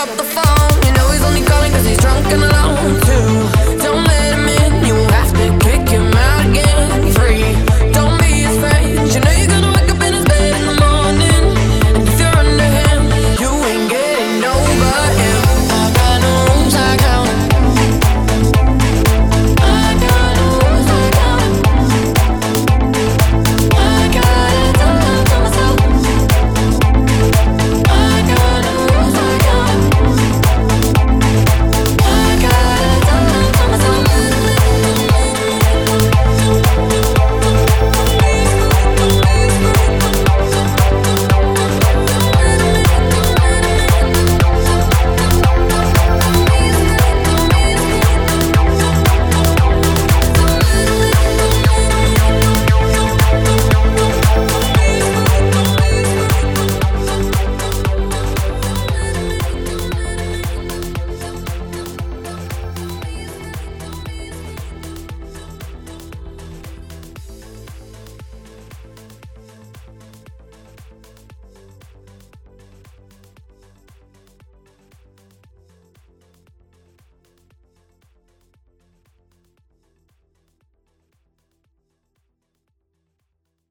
up the